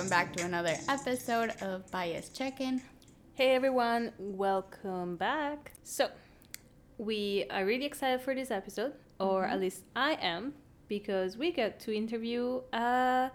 welcome back to another episode of Bias Check In. Hey everyone, welcome back. So, we are really excited for this episode, or Mm-hmm. at least I am, because we get to interview a.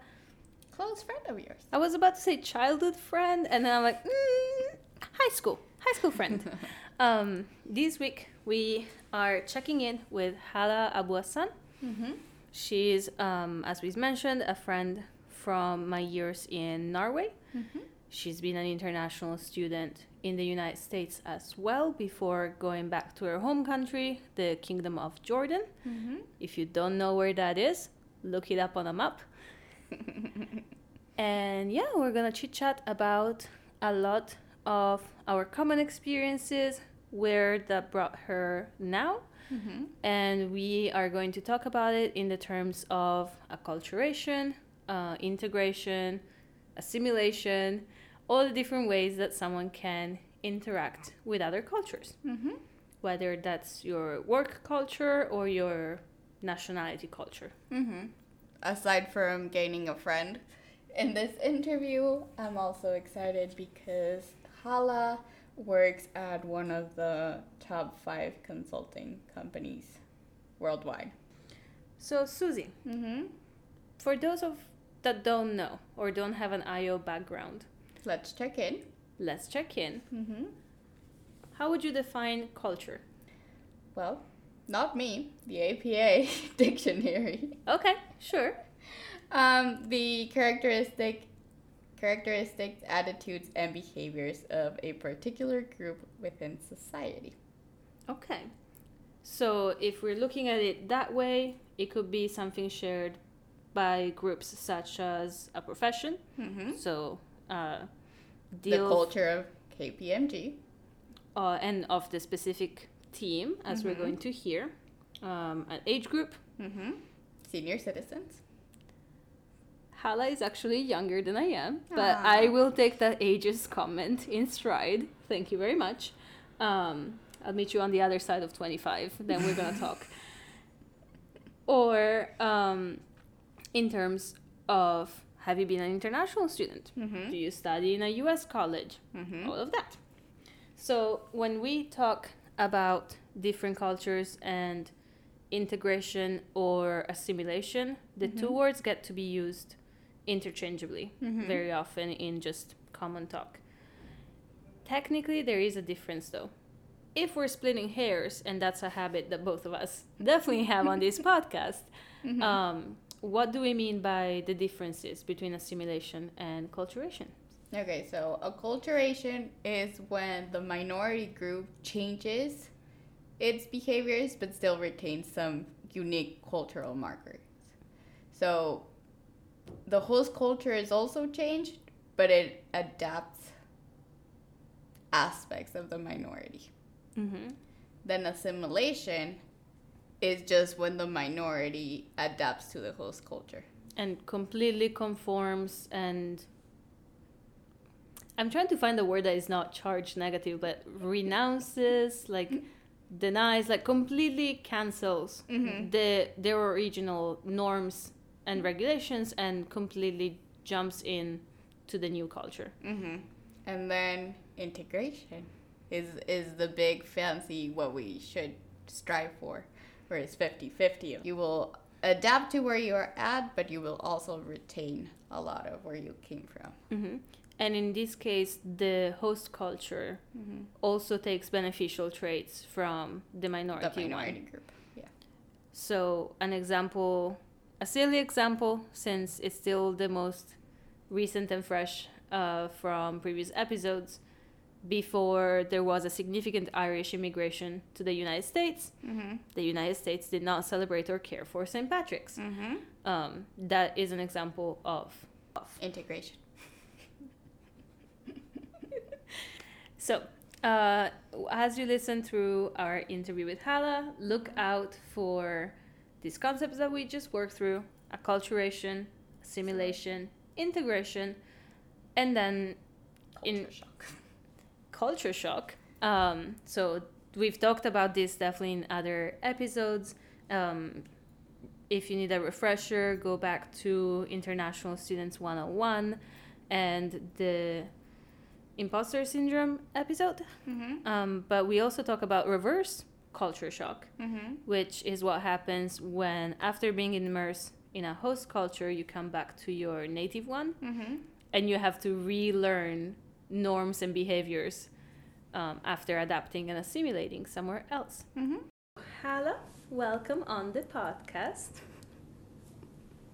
Close friend of yours. I was about to say childhood friend, and then I'm like, mm, high school, high school friend. um, this week we are checking in with Hala Abu Hassan. Mm-hmm. She's, um, as we mentioned, a friend from my years in Norway. Mm-hmm. She's been an international student in the United States as well before going back to her home country, the Kingdom of Jordan. Mm-hmm. If you don't know where that is, look it up on a map. and yeah, we're gonna chit chat about a lot of our common experiences, where that brought her now, Mm-hmm. and we are going to talk about it in the terms of acculturation, uh, integration, assimilation, all the different ways that someone can interact with other cultures, Mm-hmm. whether that's your work culture or your nationality culture. Mm-hmm. Aside from gaining a friend in this interview, I'm also excited because Hala works at one of the top five consulting companies worldwide. So, Susie, Mm-hmm. for those of that don't know or don't have an IO background, Let's check in. let's check in. Mm-hmm. How would you define culture? Well, not me, the APA dictionary. Okay, sure. Um, the characteristic, characteristics, attitudes, and behaviors of a particular group within society. Okay. So if we're looking at it that way, it could be something shared by groups such as a profession. Mm-hmm. So uh, The culture of KPMG. uh, and of the specific team, as we're Mhm. going to hear. Um, an age group. Mm-hmm. Senior citizens. Hala is actually younger than I am, but Aw. I will take that ages comment in stride. Thank you very much. Um, I'll meet you on the other side of 25, then we're gonna talk. Or um, in terms of have you been an international student? Mm-hmm. Do you study in a US college? Mm-hmm. All of that. So when we talk about different cultures and integration or assimilation, the two Mhm. words get to be used interchangeably Mhm. very often in just common talk. Technically, there is a difference though. If we're splitting hairs, and that's a habit that both of us definitely have on this podcast, Mhm. um, what do we mean by the differences between assimilation and culturation? Okay, so acculturation is when the minority group changes its behaviors but still retains some unique cultural markers. So the host culture is also changed, but it adapts aspects of the minority. Mm-hmm. Then assimilation is just when the minority adapts to the host culture. and completely conforms and I'm trying to find a word that is not charged negative, but renounces, like denies, like completely cancels Mhm. the their original norms and regulations and completely jumps in to the new culture. Mm-hmm. And then integration is is the big fancy what we should strive for, where it's 50-50. You will adapt to where you're at, but you will also retain a lot of where you came from. hmm And in this case, the host culture Mm-hmm. also takes beneficial traits from the minority, The minority one. group. Yeah. So, an example, a silly example, since it's still the most recent and fresh uh, from previous episodes, before there was a significant Irish immigration to the United States, Mm-hmm. the United States did not celebrate or care for St. Patrick's. Mm-hmm. Um, that is an example of. of. Integration. So, uh, as you listen through our interview with Hala, look out for these concepts that we just worked through acculturation, assimilation, integration, and then in Culture shock. Culture shock. Um, so, we've talked about this definitely in other episodes. Um, if you need a refresher, go back to International Students 101 and the imposter syndrome episode. Mm-hmm. Um, but we also talk about reverse culture shock, Mm-hmm. which is what happens when, after being immersed in a host culture, you come back to your native one Mm-hmm. and you have to relearn norms and behaviors um, after adapting and assimilating somewhere else. Mm-hmm. Hala, welcome on the podcast.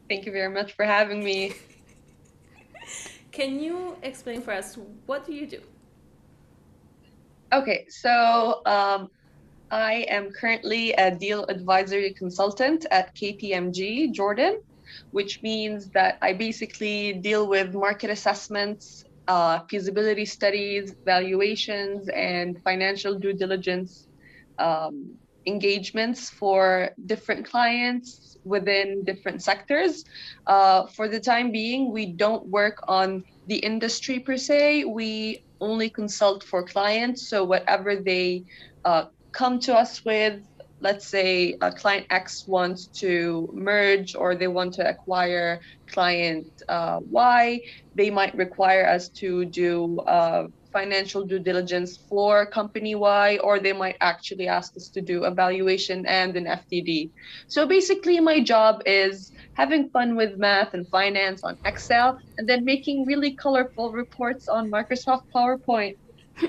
Thank you very much for having me. Can you explain for us what do you do? Okay, so um, I am currently a deal advisory consultant at KPMG Jordan, which means that I basically deal with market assessments, uh, feasibility studies, valuations, and financial due diligence um, engagements for different clients within different sectors. Uh, for the time being, we don't work on the industry per se. We only consult for clients. So whatever they uh, come to us with, let's say a client X wants to merge or they want to acquire client uh, Y, they might require us to do uh, financial due diligence for company Y, or they might actually ask us to do evaluation and an FDD. So basically, my job is having fun with math and finance on Excel, and then making really colorful reports on Microsoft PowerPoint.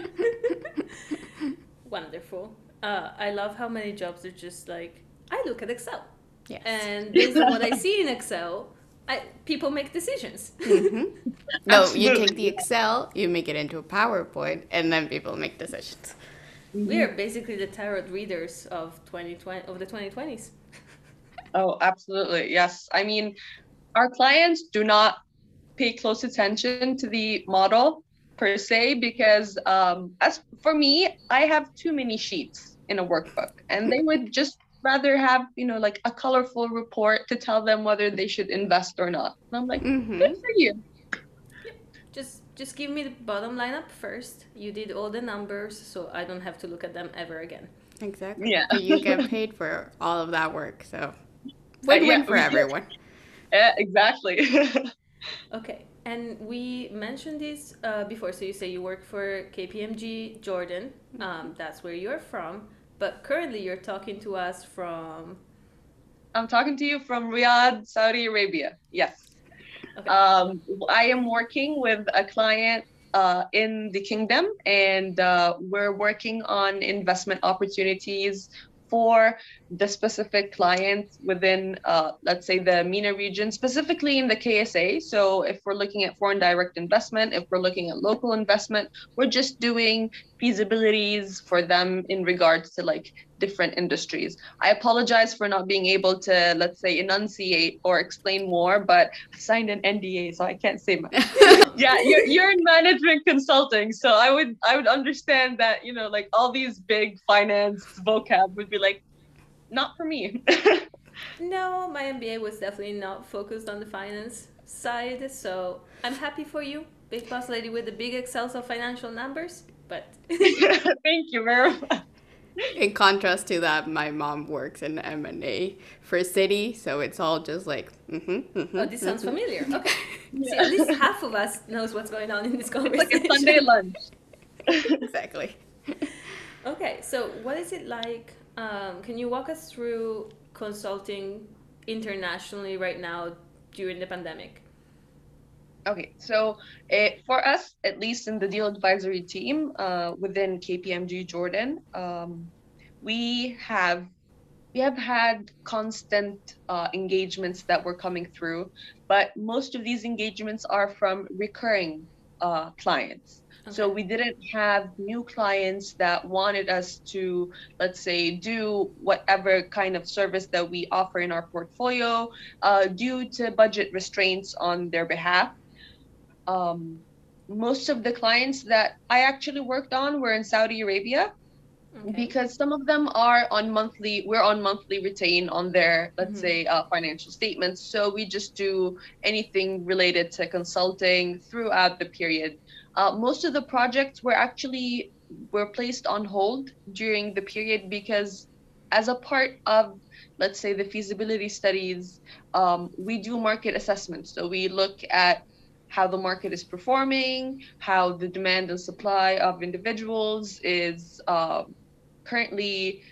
Wonderful. Uh, I love how many jobs are just like, I look at Excel. Yes. And based on what I see in Excel, I, people make decisions. Mhm. No, you take the Excel, you make it into a PowerPoint, and then people make decisions. We are basically the tarot readers of 2020 of the 2020s. Oh, absolutely. Yes. I mean, our clients do not pay close attention to the model per se because um, as for me, I have too many sheets in a workbook and they would just rather have, you know, like a colorful report to tell them whether they should invest or not. And I'm like, Mm-hmm. good for you. Just just give me the bottom line up first. You did all the numbers, so I don't have to look at them ever again. Exactly. Yeah. But you get paid for all of that work, so win-win yeah, for everyone. Yeah, exactly. Okay, and we mentioned this uh, before. So you say you work for KPMG Jordan. Um, that's where you're from. But currently, you're talking to us from. I'm talking to you from Riyadh, Saudi Arabia. Yes. Okay. Um, I am working with a client uh, in the kingdom, and uh, we're working on investment opportunities for the specific clients within, uh, let's say, the MENA region, specifically in the KSA. So, if we're looking at foreign direct investment, if we're looking at local investment, we're just doing feasibilities for them in regards to like different industries. I apologize for not being able to, let's say, enunciate or explain more, but I signed an NDA, so I can't say much. yeah, you're, you're in management consulting, so I would I would understand that you know like all these big finance vocab would be like, not for me. No, my MBA was definitely not focused on the finance side. So I'm happy for you, big boss lady with the big Excels of financial numbers. But Thank you very much. In contrast to that, my mom works in M and A for Citi, so it's all just like. Mm-hmm, mm-hmm, oh, this sounds mhm. familiar. Okay, see, at least half of us knows what's going on in this It's conversation. like a Sunday lunch. Exactly. Okay, so what is it like? Um, can you walk us through consulting internationally right now during the pandemic? Okay, so it, for us, at least in the deal advisory team uh, within KPMG Jordan, um, we have we have had constant uh, engagements that were coming through, but most of these engagements are from recurring uh, clients. So we didn't have new clients that wanted us to, let's say, do whatever kind of service that we offer in our portfolio uh, due to budget restraints on their behalf. Um, most of the clients that I actually worked on were in Saudi Arabia Okay. because some of them are on monthly we're on monthly retain on their let's Mhm. say uh, financial statements so we just do anything related to consulting throughout the period uh, most of the projects were actually were placed on hold during the period because as a part of let's say the feasibility studies um, we do market assessments so we look at how the market is performing, how the demand and supply of individuals is uh, currently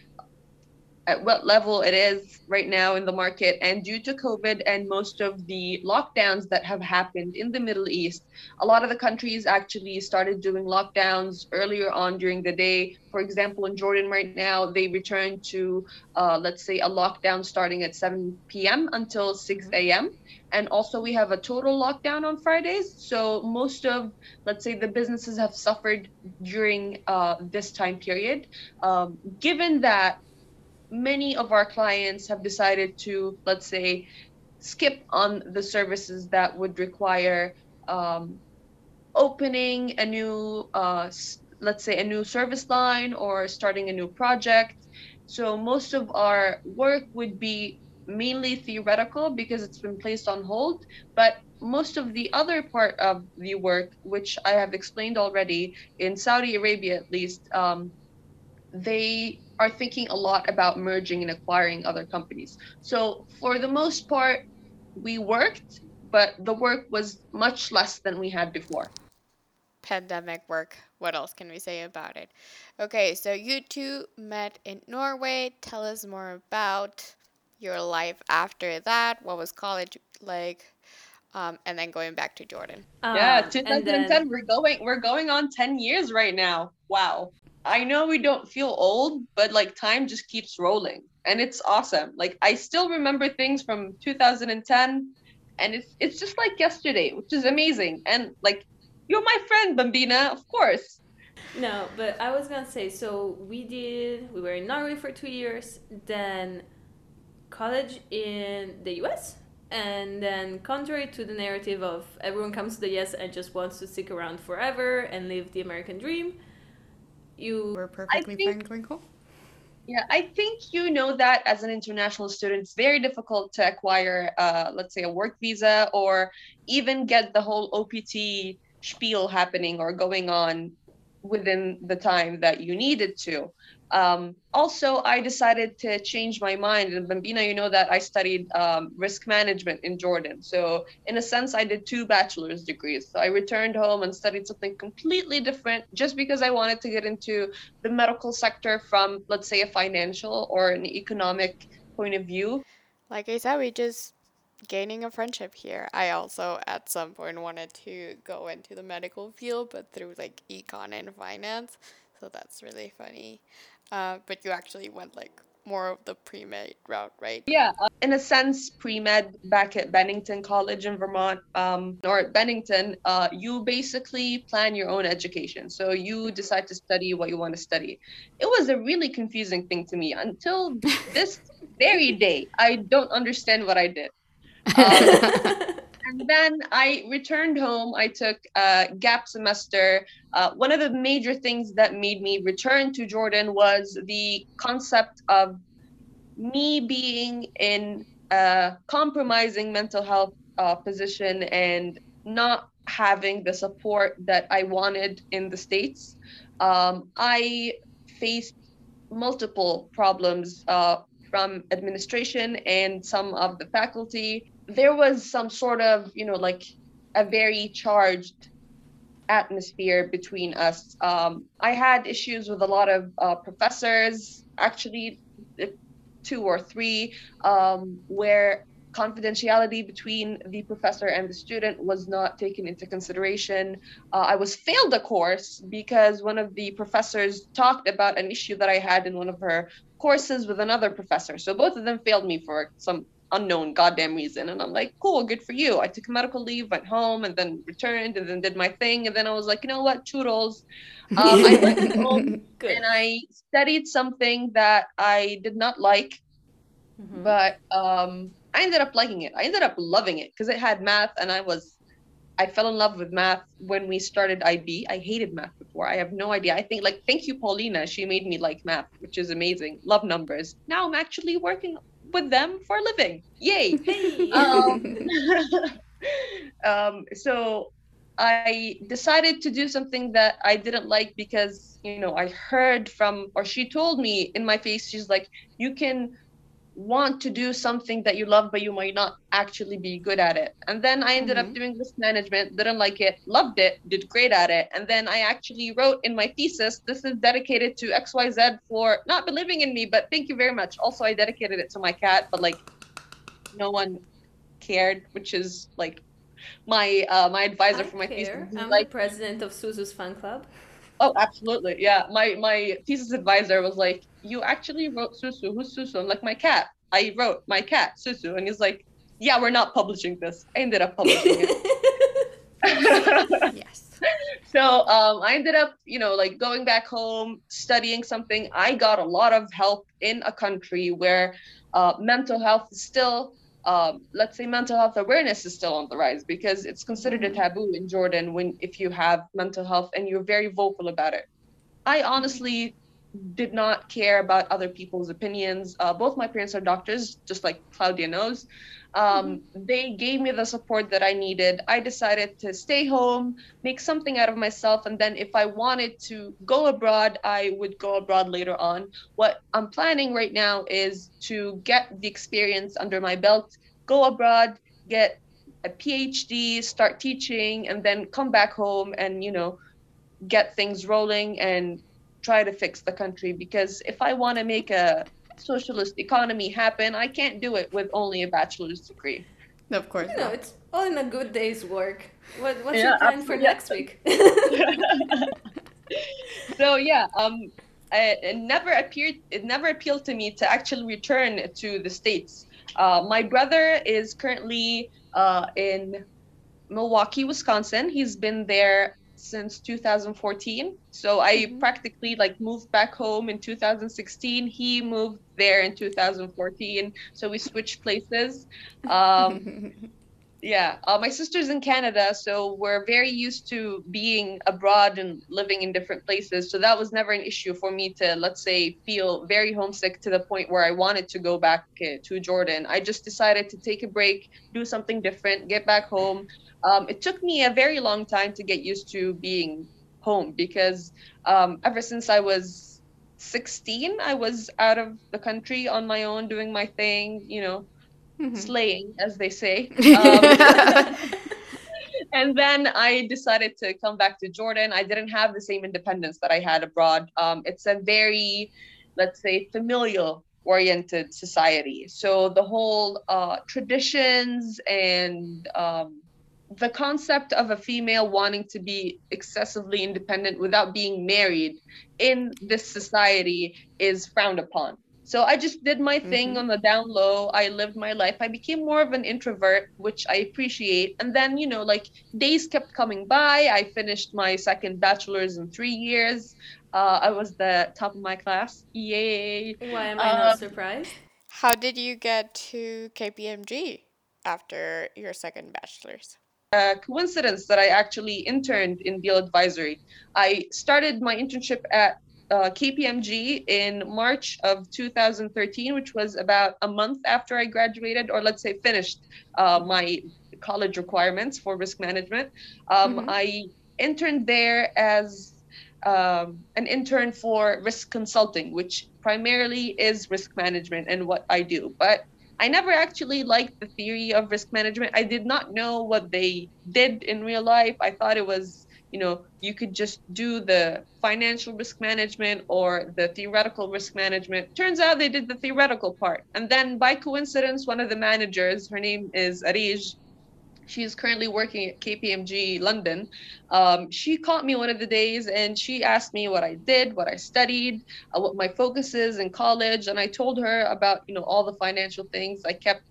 at what level it is right now in the market. And due to COVID and most of the lockdowns that have happened in the Middle East, a lot of the countries actually started doing lockdowns earlier on during the day. For example, in Jordan right now, they returned to, uh, let's say, a lockdown starting at 7 p.m. until 6 a.m. And also, we have a total lockdown on Fridays. So, most of, let's say, the businesses have suffered during uh, this time period. Um, given that many of our clients have decided to, let's say, skip on the services that would require um, opening a new, uh, let's say, a new service line or starting a new project. So most of our work would be mainly theoretical because it's been placed on hold, but most of the other part of the work, which I have explained already in Saudi Arabia at least, um, they are thinking a lot about merging and acquiring other companies. So for the most part, we worked, but the work was much less than we had before. Pandemic work. What else can we say about it? Okay, so you two met in Norway. Tell us more about your life after that. What was college like? Um, and then going back to Jordan. Um, yeah, 2010. Then... We're going. We're going on 10 years right now. Wow. I know we don't feel old, but like time just keeps rolling and it's awesome. Like I still remember things from 2010 and it's it's just like yesterday, which is amazing. And like you're my friend, Bambina, of course. No, but I was gonna say so we did we were in Norway for two years, then college in the US and then contrary to the narrative of everyone comes to the US and just wants to stick around forever and live the American dream you were perfectly think, fine going home. Yeah, I think you know that as an international student, it's very difficult to acquire, uh, let's say, a work visa or even get the whole OPT spiel happening or going on within the time that you needed to. Um, also, I decided to change my mind. And Bambina, you know that I studied um, risk management in Jordan. So, in a sense, I did two bachelor's degrees. So, I returned home and studied something completely different just because I wanted to get into the medical sector from, let's say, a financial or an economic point of view. Like I said, we just gaining a friendship here. I also at some point wanted to go into the medical field, but through like econ and finance. So that's really funny. Uh, but you actually went like more of the pre med route, right? Yeah, uh, in a sense, pre med back at Bennington College in Vermont, um, or at Bennington, uh, you basically plan your own education. So you decide to study what you want to study. It was a really confusing thing to me until this very day. I don't understand what I did. Um, and then I returned home. I took a gap semester. Uh, one of the major things that made me return to Jordan was the concept of me being in a compromising mental health uh, position and not having the support that I wanted in the States. Um, I faced multiple problems uh, from administration and some of the faculty there was some sort of you know like a very charged atmosphere between us. Um, i had issues with a lot of uh, professors actually uh, two or three um, where confidentiality between the professor and the student was not taken into consideration. Uh, I was failed a course because one of the professors talked about an issue that I had in one of her courses with another professor. So both of them failed me for some unknown goddamn reason. And I'm like, cool, good for you. I took medical leave, went home, and then returned, and then did my thing. And then I was like, you know what, churros. Um, I went home and I studied something that I did not like, mm-hmm. but um, I ended up liking it. I ended up loving it because it had math, and I was. I fell in love with math when we started IB. I hated math before. I have no idea. I think like thank you Paulina. She made me like math, which is amazing. Love numbers. Now I'm actually working with them for a living. Yay! um, um, so I decided to do something that I didn't like because, you know, I heard from, or she told me in my face, she's like, you can want to do something that you love but you might not actually be good at it and then i ended Mhm. up doing risk management didn't like it loved it did great at it and then i actually wrote in my thesis this is dedicated to xyz for not believing in me but thank you very much also i dedicated it to my cat but like no one cared which is like my uh my advisor I for my care. thesis is I'm like the president of Susu's fan club. Oh, absolutely. Yeah. My my thesis advisor was like, You actually wrote Susu. Who's Susu? I'm like, My cat. I wrote my cat, Susu. And he's like, Yeah, we're not publishing this. I ended up publishing it. Yes. so um, I ended up, you know, like going back home, studying something. I got a lot of help in a country where uh, mental health is still, um, let's say, mental health awareness is still on the rise because it's considered a taboo in Jordan when if you have mental health and you're very vocal about it. I honestly did not care about other people's opinions. Uh, both my parents are doctors, just like Claudia knows. Um, They gave me the support that I needed. I decided to stay home, make something out of myself, and then if I wanted to go abroad, I would go abroad later on. What I'm planning right now is to get the experience under my belt, go abroad, get a PhD, start teaching, and then come back home and, you know, get things rolling and try to fix the country. Because if I want to make a socialist economy happen, I can't do it with only a bachelor's degree. Of course. You know, not. it's all in a good day's work. What, what's Yeah, your plan for next week? so yeah, um, I, it never appeared. It never appealed to me to actually return to the states. Uh, my brother is currently uh, in Milwaukee, Wisconsin. He's been there since 2014. So I Mhm. practically like moved back home in 2016. He moved there in 2014. So we switched places. Um, yeah, uh, my sister's in Canada, so we're very used to being abroad and living in different places. So that was never an issue for me to, let's say, feel very homesick to the point where I wanted to go back uh, to Jordan. I just decided to take a break, do something different, get back home. Um, it took me a very long time to get used to being home because um, ever since I was 16, I was out of the country on my own, doing my thing, you know, Mhm. slaying, as they say. Um, and then I decided to come back to Jordan. I didn't have the same independence that I had abroad. Um, it's a very, let's say, familial oriented society. So the whole uh, traditions and um, the concept of a female wanting to be excessively independent without being married in this society is frowned upon. So I just did my thing Mhm. on the down low. I lived my life. I became more of an introvert, which I appreciate. And then, you know, like days kept coming by. I finished my second bachelor's in three years. Uh, I was the top of my class. Yay. Why am I not Um, surprised? How did you get to KPMG after your second bachelor's? a coincidence that I actually interned in deal advisory. I started my internship at uh, KPMG in March of 2013, which was about a month after I graduated, or let's say finished uh, my college requirements for risk management. Um, Mhm. I interned there as um, an intern for risk consulting, which primarily is risk management and what I do. But I never actually liked the theory of risk management. I did not know what they did in real life. I thought it was, you know, you could just do the financial risk management or the theoretical risk management. Turns out they did the theoretical part. And then by coincidence, one of the managers, her name is Arij, she's currently working at KPMG London. Um, she caught me one of the days and she asked me what I did, what I studied, uh, what my focus is in college, and I told her about you know all the financial things. I kept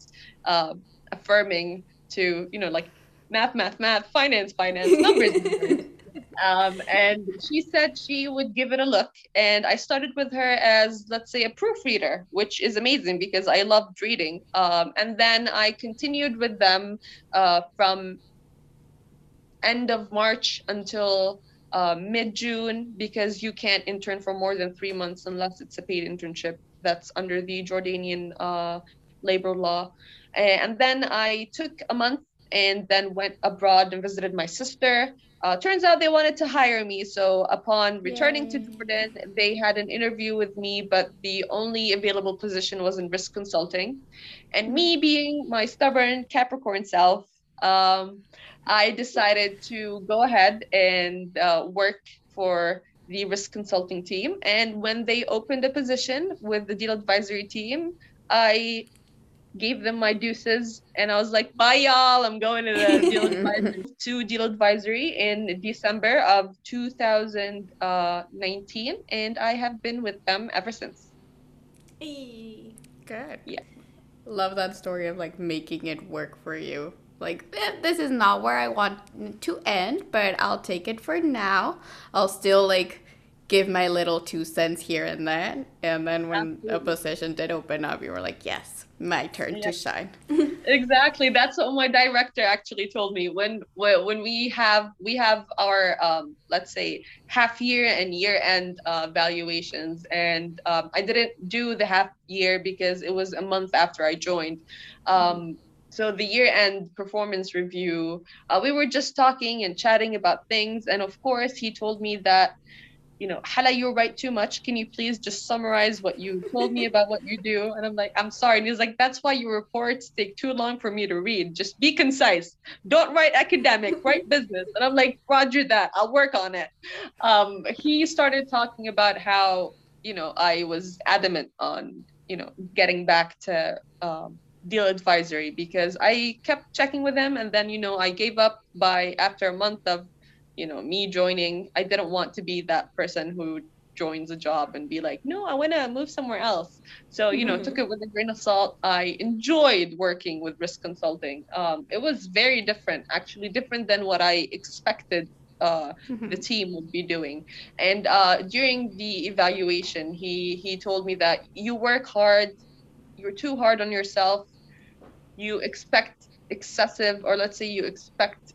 uh, affirming to you know like math, math, math, finance, finance, numbers. numbers. Um, and she said she would give it a look. And I started with her as, let's say, a proofreader, which is amazing because I loved reading. Um, and then I continued with them uh, from end of March until uh, mid June because you can't intern for more than three months unless it's a paid internship that's under the Jordanian uh, labor law. And then I took a month and then went abroad and visited my sister. uh, turns out they wanted to hire me. So upon returning to Jordan, they had an interview with me, but the only available position was in risk consulting. And me being my stubborn Capricorn self, um, I decided to go ahead and uh, work for the risk consulting team. And when they opened a position with the deal advisory team, I gave them my deuces and I was like, bye y'all, I'm going to the deal advisory to deal advisory in December of 2019 and I have been with them ever since. Good. Yeah. Love that story of like making it work for you. Like, eh, this is not where I want to end, but I'll take it for now. I'll still like give my little two cents here and there. And then when a position did open up, you were like, yes, my turn Yeah. to shine. exactly. That's what my director actually told me. When when when we have we have our um let's say half year and year end uh, valuations. And um, i didn't do the half year because it was a month after i joined. Um so the year end performance review uh, we were just talking and chatting about things. And of course he told me that you know, Hala, you write too much. Can you please just summarize what you told me about what you do? And I'm like, I'm sorry. And he's like, that's why your reports take too long for me to read. Just be concise. Don't write academic, write business. And I'm like, Roger that. I'll work on it. Um, he started talking about how, you know, I was adamant on, you know, getting back to um, deal advisory because I kept checking with him. And then, you know, I gave up by after a month of you know me joining i didn't want to be that person who joins a job and be like no i want to move somewhere else. So you know took it with a grain of salt. I enjoyed working with risk consulting. Um, it was very different actually different than what i expected uh, the team would be doing. And uh, during the evaluation he he told me that you work hard you're too hard on yourself you expect excessive or let's say you expect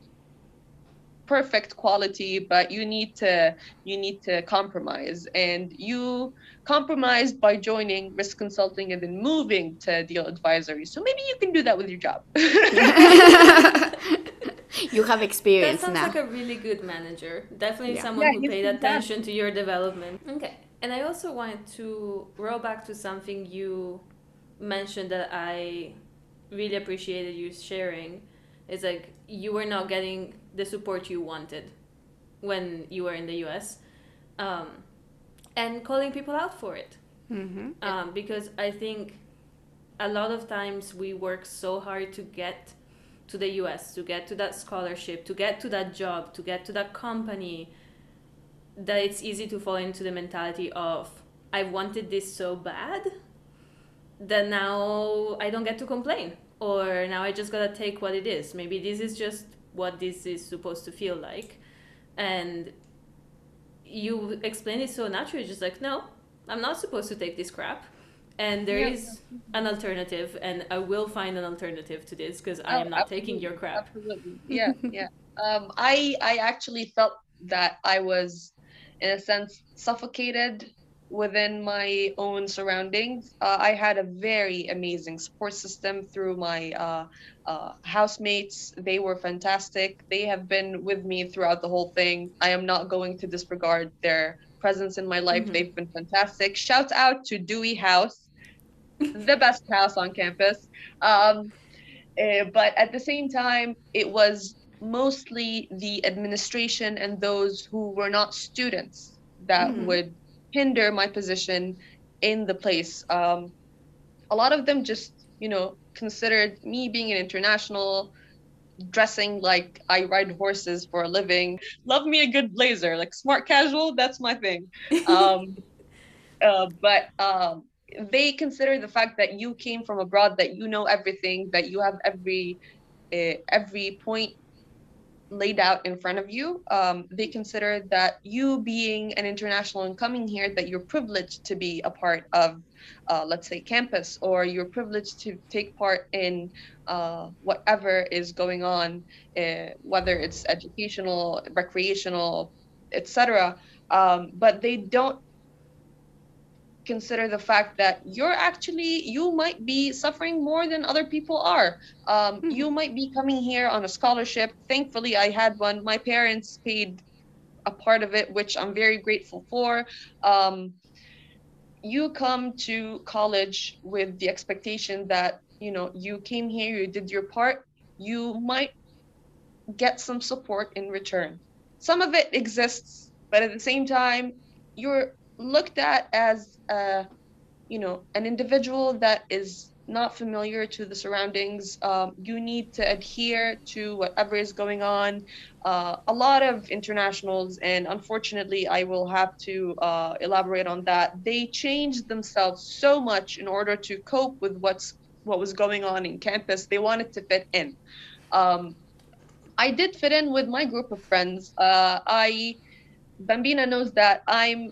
perfect quality but you need to you need to compromise and you compromised by joining risk consulting and then moving to deal advisory so maybe you can do that with your job you have experience. That sounds now. like a really good manager. Definitely Yeah. someone Yeah, who paid fantastic. attention to your development. Okay. And I also wanted to roll back to something you mentioned that I really appreciated you sharing. Is like you were not getting the support you wanted when you were in the US. Um, and calling people out for it hmm um, because I think a lot of times we work so hard to get to the US, to get to that scholarship, to get to that job, to get to that company, that it's easy to fall into the mentality of I wanted this so bad that now I don't get to complain, or now I just gotta take what it is. Maybe this is just what this is supposed to feel like, and you explain it so naturally, just like no, I'm not supposed to take this crap. And there Yeah. is an alternative, and I will find an alternative to this because I Oh, am not taking your crap. Absolutely. Yeah, yeah. Um, I I actually felt that I was, in a sense, suffocated within my own surroundings. Uh, I had a very amazing support system through my uh, uh, housemates. They were fantastic. They have been with me throughout the whole thing. I am not going to disregard their presence in my life. Mhm. They've been fantastic. Shout out to Dewey House, the best house on campus. Um, uh, but at the same time, it was mostly the administration and those who were not students that Mhm. would hinder my position in the place. Um, a lot of them just, you know, considered me being an international, dressing like I ride horses for a living. Love me a good blazer, like smart casual. That's my thing. Um, uh, but um, they consider the fact that you came from abroad, that you know everything, that you have every uh, every point laid out in front of you. Um, they consider that you being an international and coming here, that you're privileged to be a part of, uh, let's say, campus, or you're privileged to take part in uh, whatever is going on, uh, whether it's educational, recreational, etc. Um, but they don't consider the fact that you're actually you might be suffering more than other people are. Um, Mhm. you might be coming here on a scholarship. Thankfully i had one. My parents paid a part of it which i'm very grateful for. Um, you come to college with the expectation that you know you came here you did your part. You might get some support in return. Some of it exists but at the same time you're looked at as uh, you know an individual that is not familiar to the surroundings um, you need to adhere to whatever is going on. Uh, a lot of internationals and unfortunately i will have to uh, elaborate on that. They changed themselves so much in order to cope with what's what was going on in campus. They wanted to fit in. Um, i did fit in with my group of friends. Uh, i bambina knows that i'm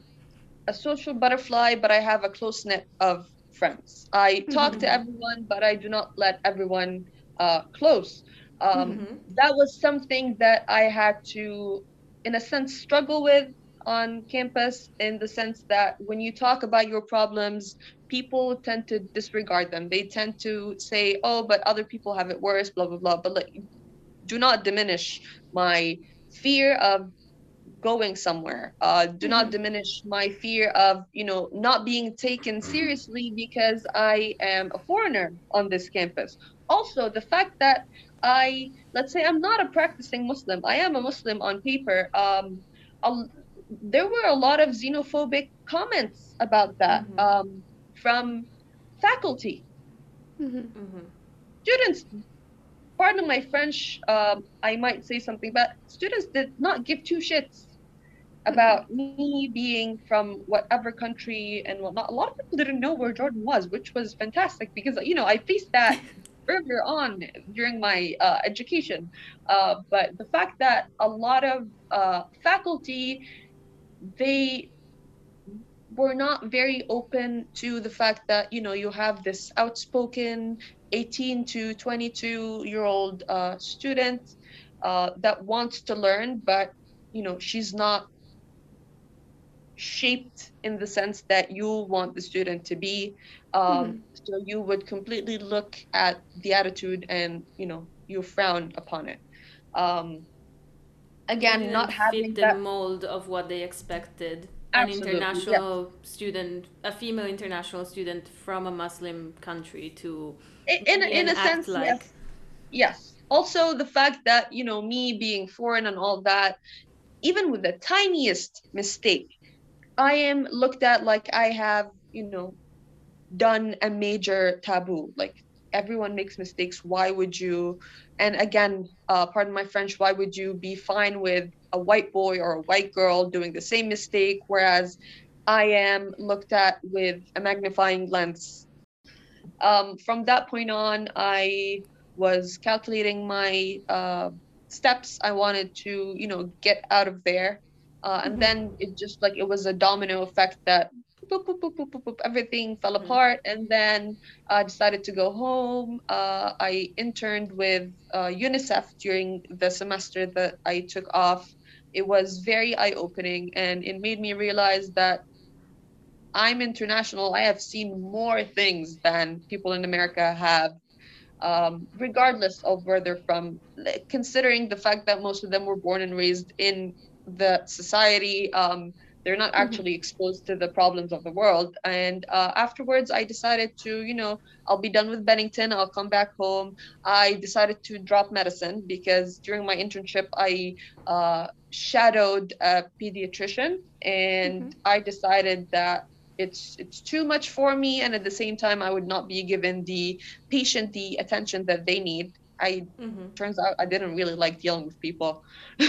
a social butterfly, but I have a close net of friends. I talk to everyone, but I do not let everyone uh, close. Um, Mhm. That was something that I had to, in a sense, struggle with on campus, in the sense that when you talk about your problems, people tend to disregard them. They tend to say, "Oh, but other people have it worse," blah blah blah. But like, do not diminish my fear of going somewhere uh, do not diminish my fear of you know not being taken seriously because i am a foreigner on this campus also the fact that i let's say i'm not a practicing muslim i am a muslim on paper um, there were a lot of xenophobic comments about that Mhm. um, from faculty Mhm. Mhm. students pardon my french um, i might say something but students did not give two shits about me being from whatever country and whatnot. A lot of people didn't know where jordan was which was fantastic because you know i faced that earlier on during my uh, education. Uh, but the fact that a lot of uh, faculty they were not very open to the fact that you know you have this outspoken 18 to 22 year old uh, student uh, that wants to learn but you know she's not shaped in the sense that you want the student to be um, so you would completely look at the attitude and you know you frown upon it. Um, again Didn't having fit the that mold of what they expected. Absolutely, An yeah. international student, a female international student from a Muslim country to in, in, in a sense like. Yes yes. Also the fact that you know me being foreign and all that even with the tiniest mistake i am looked at like i have you know done a major taboo. Like everyone makes mistakes. Why would you? And again uh, pardon my french why would you be fine with a white boy or a white girl doing the same mistake? Whereas i am looked at with a magnifying lens. Um, from that point on, I was calculating my uh, steps. I wanted to, you know, get out of there. Uh, and Mhm. then it just like it was a domino effect that boop, boop, boop, everything fell Mhm. apart. And then I decided to go home. Uh, I interned with uh, UNICEF during the semester that I took off. It was very eye opening and it made me realize that I'm international. I have seen more things than people in America have, um, regardless of where they're from. Considering the fact that most of them were born and raised in the society, um, they're not actually exposed to the problems of the world. And uh, afterwards, I decided to, you know, I'll be done with Bennington. I'll come back home. I decided to drop medicine because during my internship, I uh, shadowed a pediatrician, and I decided that it's it's too much for me and at the same time i would not be given the patient the attention that they need i Mhm. turns out i didn't really like dealing with people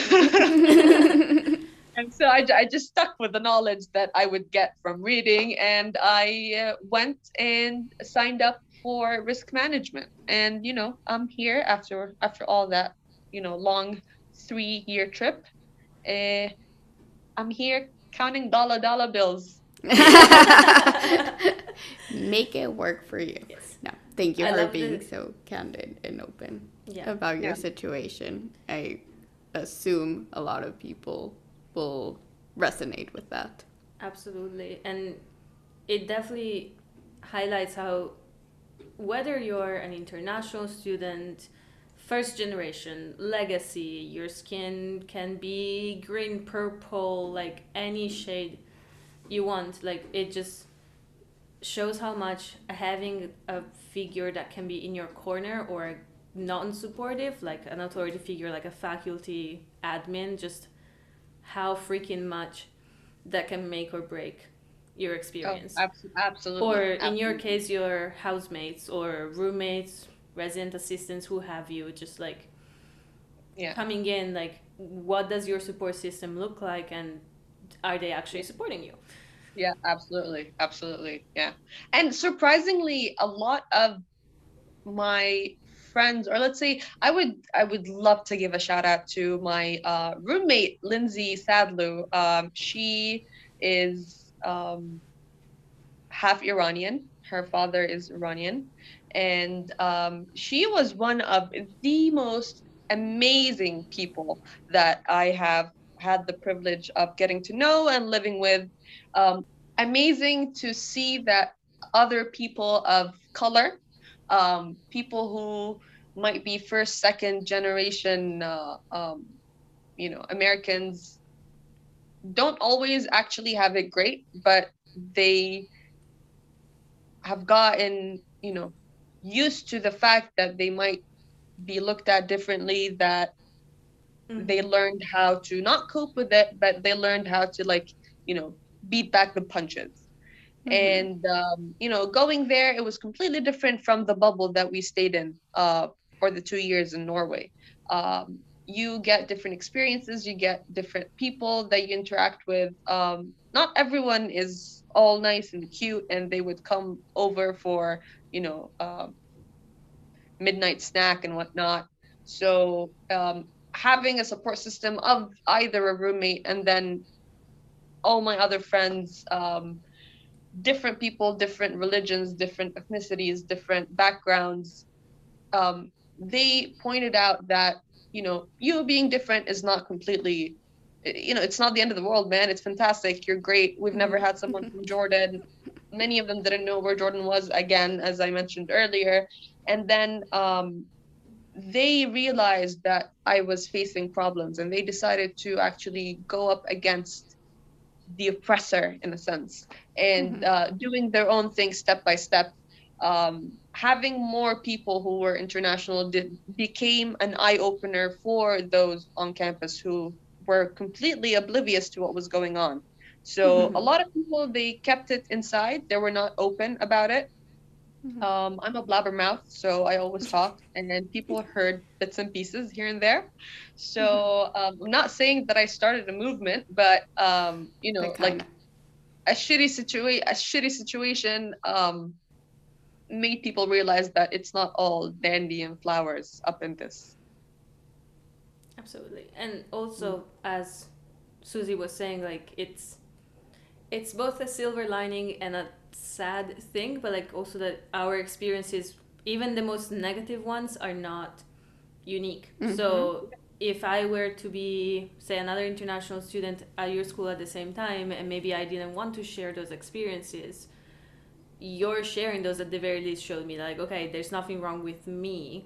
and so I, I just stuck with the knowledge that i would get from reading and i uh, went and signed up for risk management and you know i'm here after after all that you know long three year trip uh, i'm here counting dollar dollar bills Make it work for you. Yes. No, thank you I for being the- so candid and open Yeah. about your Yeah. situation. I assume a lot of people will resonate with that. Absolutely. And it definitely highlights how whether you're an international student first generation legacy your skin can be green purple like any shade you want like it just shows how much having a figure that can be in your corner or non-supportive like an authority figure like a faculty admin just how freaking much that can make or break your oh, experience oh, absolutely or absolutely. in your case your housemates or roommates resident assistants who have you just like yeah. coming in like what does your support system look like and are they actually supporting you yeah absolutely absolutely yeah. And surprisingly a lot of my friends or let's say i would i would love to give a shout out to my uh, roommate lindsay sadlu. Um, she is um, half iranian. Her father is iranian. And um, she was one of the most amazing people that I have had the privilege of getting to know and living with. Um, amazing to see that other people of color, um, people who might be first, second generation, uh, um, you know, Americans, don't always actually have it great, but they have gotten, you know, used to the fact that they might be looked at differently that mm-hmm. they learned how to not cope with it but they learned how to like you know beat back the punches mm-hmm. and um, you know going there it was completely different from the bubble that we stayed in uh, for the two years in norway um, you get different experiences you get different people that you interact with um, not everyone is all nice and cute and they would come over for you know, uh, midnight snack and whatnot. So um, having a support system of either a roommate and then all my other friends, um, different people, different religions, different ethnicities, different backgrounds, um, they pointed out that you know you being different is not completely you know it's not the end of the world man. It's fantastic. You're great. We've never had someone from jordan. Many of them didn't know where Jordan was again, as I mentioned earlier. And then um, they realized that I was facing problems and they decided to actually go up against the oppressor in a sense and mm-hmm. uh, doing their own thing step by step. Um, having more people who were international did, became an eye opener for those on campus who were completely oblivious to what was going on. So mm-hmm. a lot of people they kept it inside. They were not open about it. Mm-hmm. Um, I'm a blabbermouth, so I always talk, and then people heard bits and pieces here and there. So mm-hmm. um, I'm not saying that I started a movement, but um, you know, like a shitty situation, a shitty situation um, made people realize that it's not all dandy and flowers up in this. Absolutely, and also mm. as Susu was saying, like it's it's both a silver lining and a sad thing, but like also that our experiences, even the most negative ones, are not unique. Mm-hmm. So if I were to be, say, another international student at your school at the same time, and maybe I didn't want to share those experiences, your sharing those at the very least showed me like, okay, there's nothing wrong with me.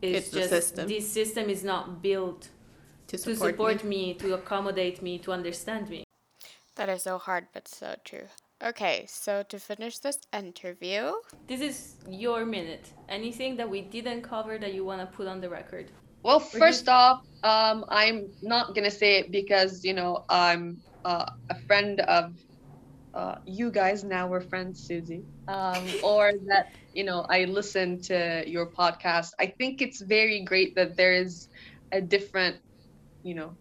It's, it's just system. this system is not built to support, to support me. me, to accommodate me, to understand me. That is so hard, but so true. Okay, so to finish this interview, this is your minute. Anything that we didn't cover that you want to put on the record? Well, first just... off, um, I'm not gonna say it because you know I'm uh, a friend of uh, you guys. Now we're friends, Susu. Um, or that you know I listen to your podcast. I think it's very great that there is a different, you know,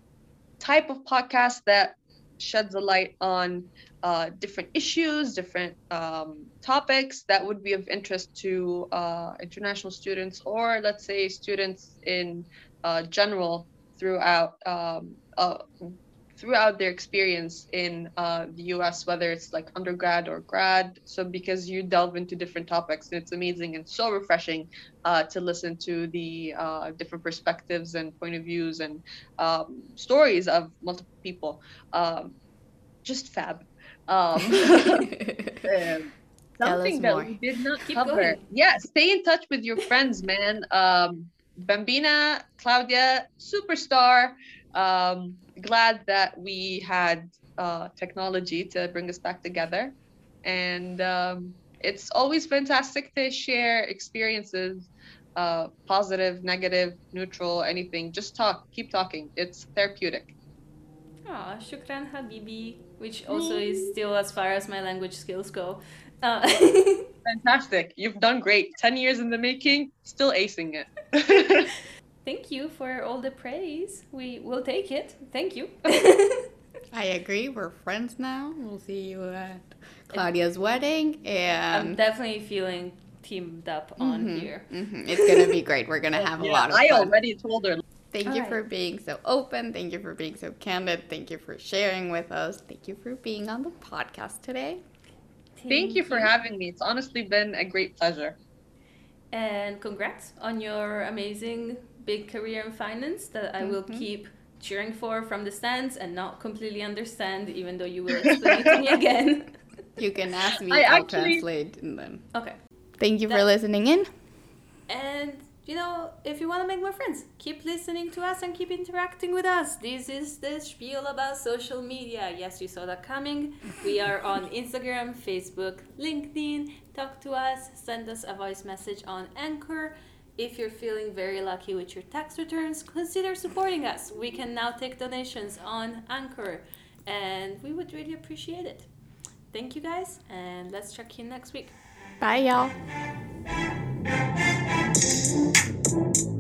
type of podcast that sheds a light on uh, different issues, different um, topics that would be of interest to uh, international students or, let's say, students in uh, general throughout um, uh, throughout their experience in uh, the US, whether it's like undergrad or grad. So because you delve into different topics, it's amazing and so refreshing uh, to listen to the different perspectives and point of views and um, stories of multiple people. Um, just fab. Um, Tell us Something that more. we did not Keep cover. going. Yeah, stay in touch with your friends, man. Um, Bambina, Claudia, superstar. Um, glad that we had uh, technology to bring us back together. And um, it's always fantastic to share experiences uh, positive, negative, neutral, anything. Just talk, keep talking. It's therapeutic. Aw, shukran habibi, which also is still as far as my language skills go. Uh, Fantastic. You've done great. 10 years in the making, still acing it. thank you for all the praise. We will take it. Thank you. I agree. We're friends now. We'll see you at Claudia's wedding, And I'm definitely feeling teamed up on Mhm, here. mhm. it's gonna be great. We're gonna have a lot of I fun. already told her. Thank you Alright. for being so open. Thank you for being so candid. Thank you for sharing with us. Thank you for being on the podcast today. Thank you for having me. It's honestly been a great pleasure. And congrats on your amazing big career in finance that I will Mhm. keep cheering for from the stands and not completely understand, even though you will explain it to me again. You can ask me. I I'll actually- translate and then. Okay. Thank you for listening in. And you know, if you want to make more friends, keep listening to us and keep interacting with us. This is the spiel about social media. Yes, you saw that coming. We are on Instagram, Facebook, LinkedIn. Talk to us, send us a voice message on Anchor. If you're feeling very lucky with your tax returns, consider supporting us. We can now take donations on Anchor, and we would really appreciate it. Thank you guys, and let's check in next week. Bye, y'all. Thank you.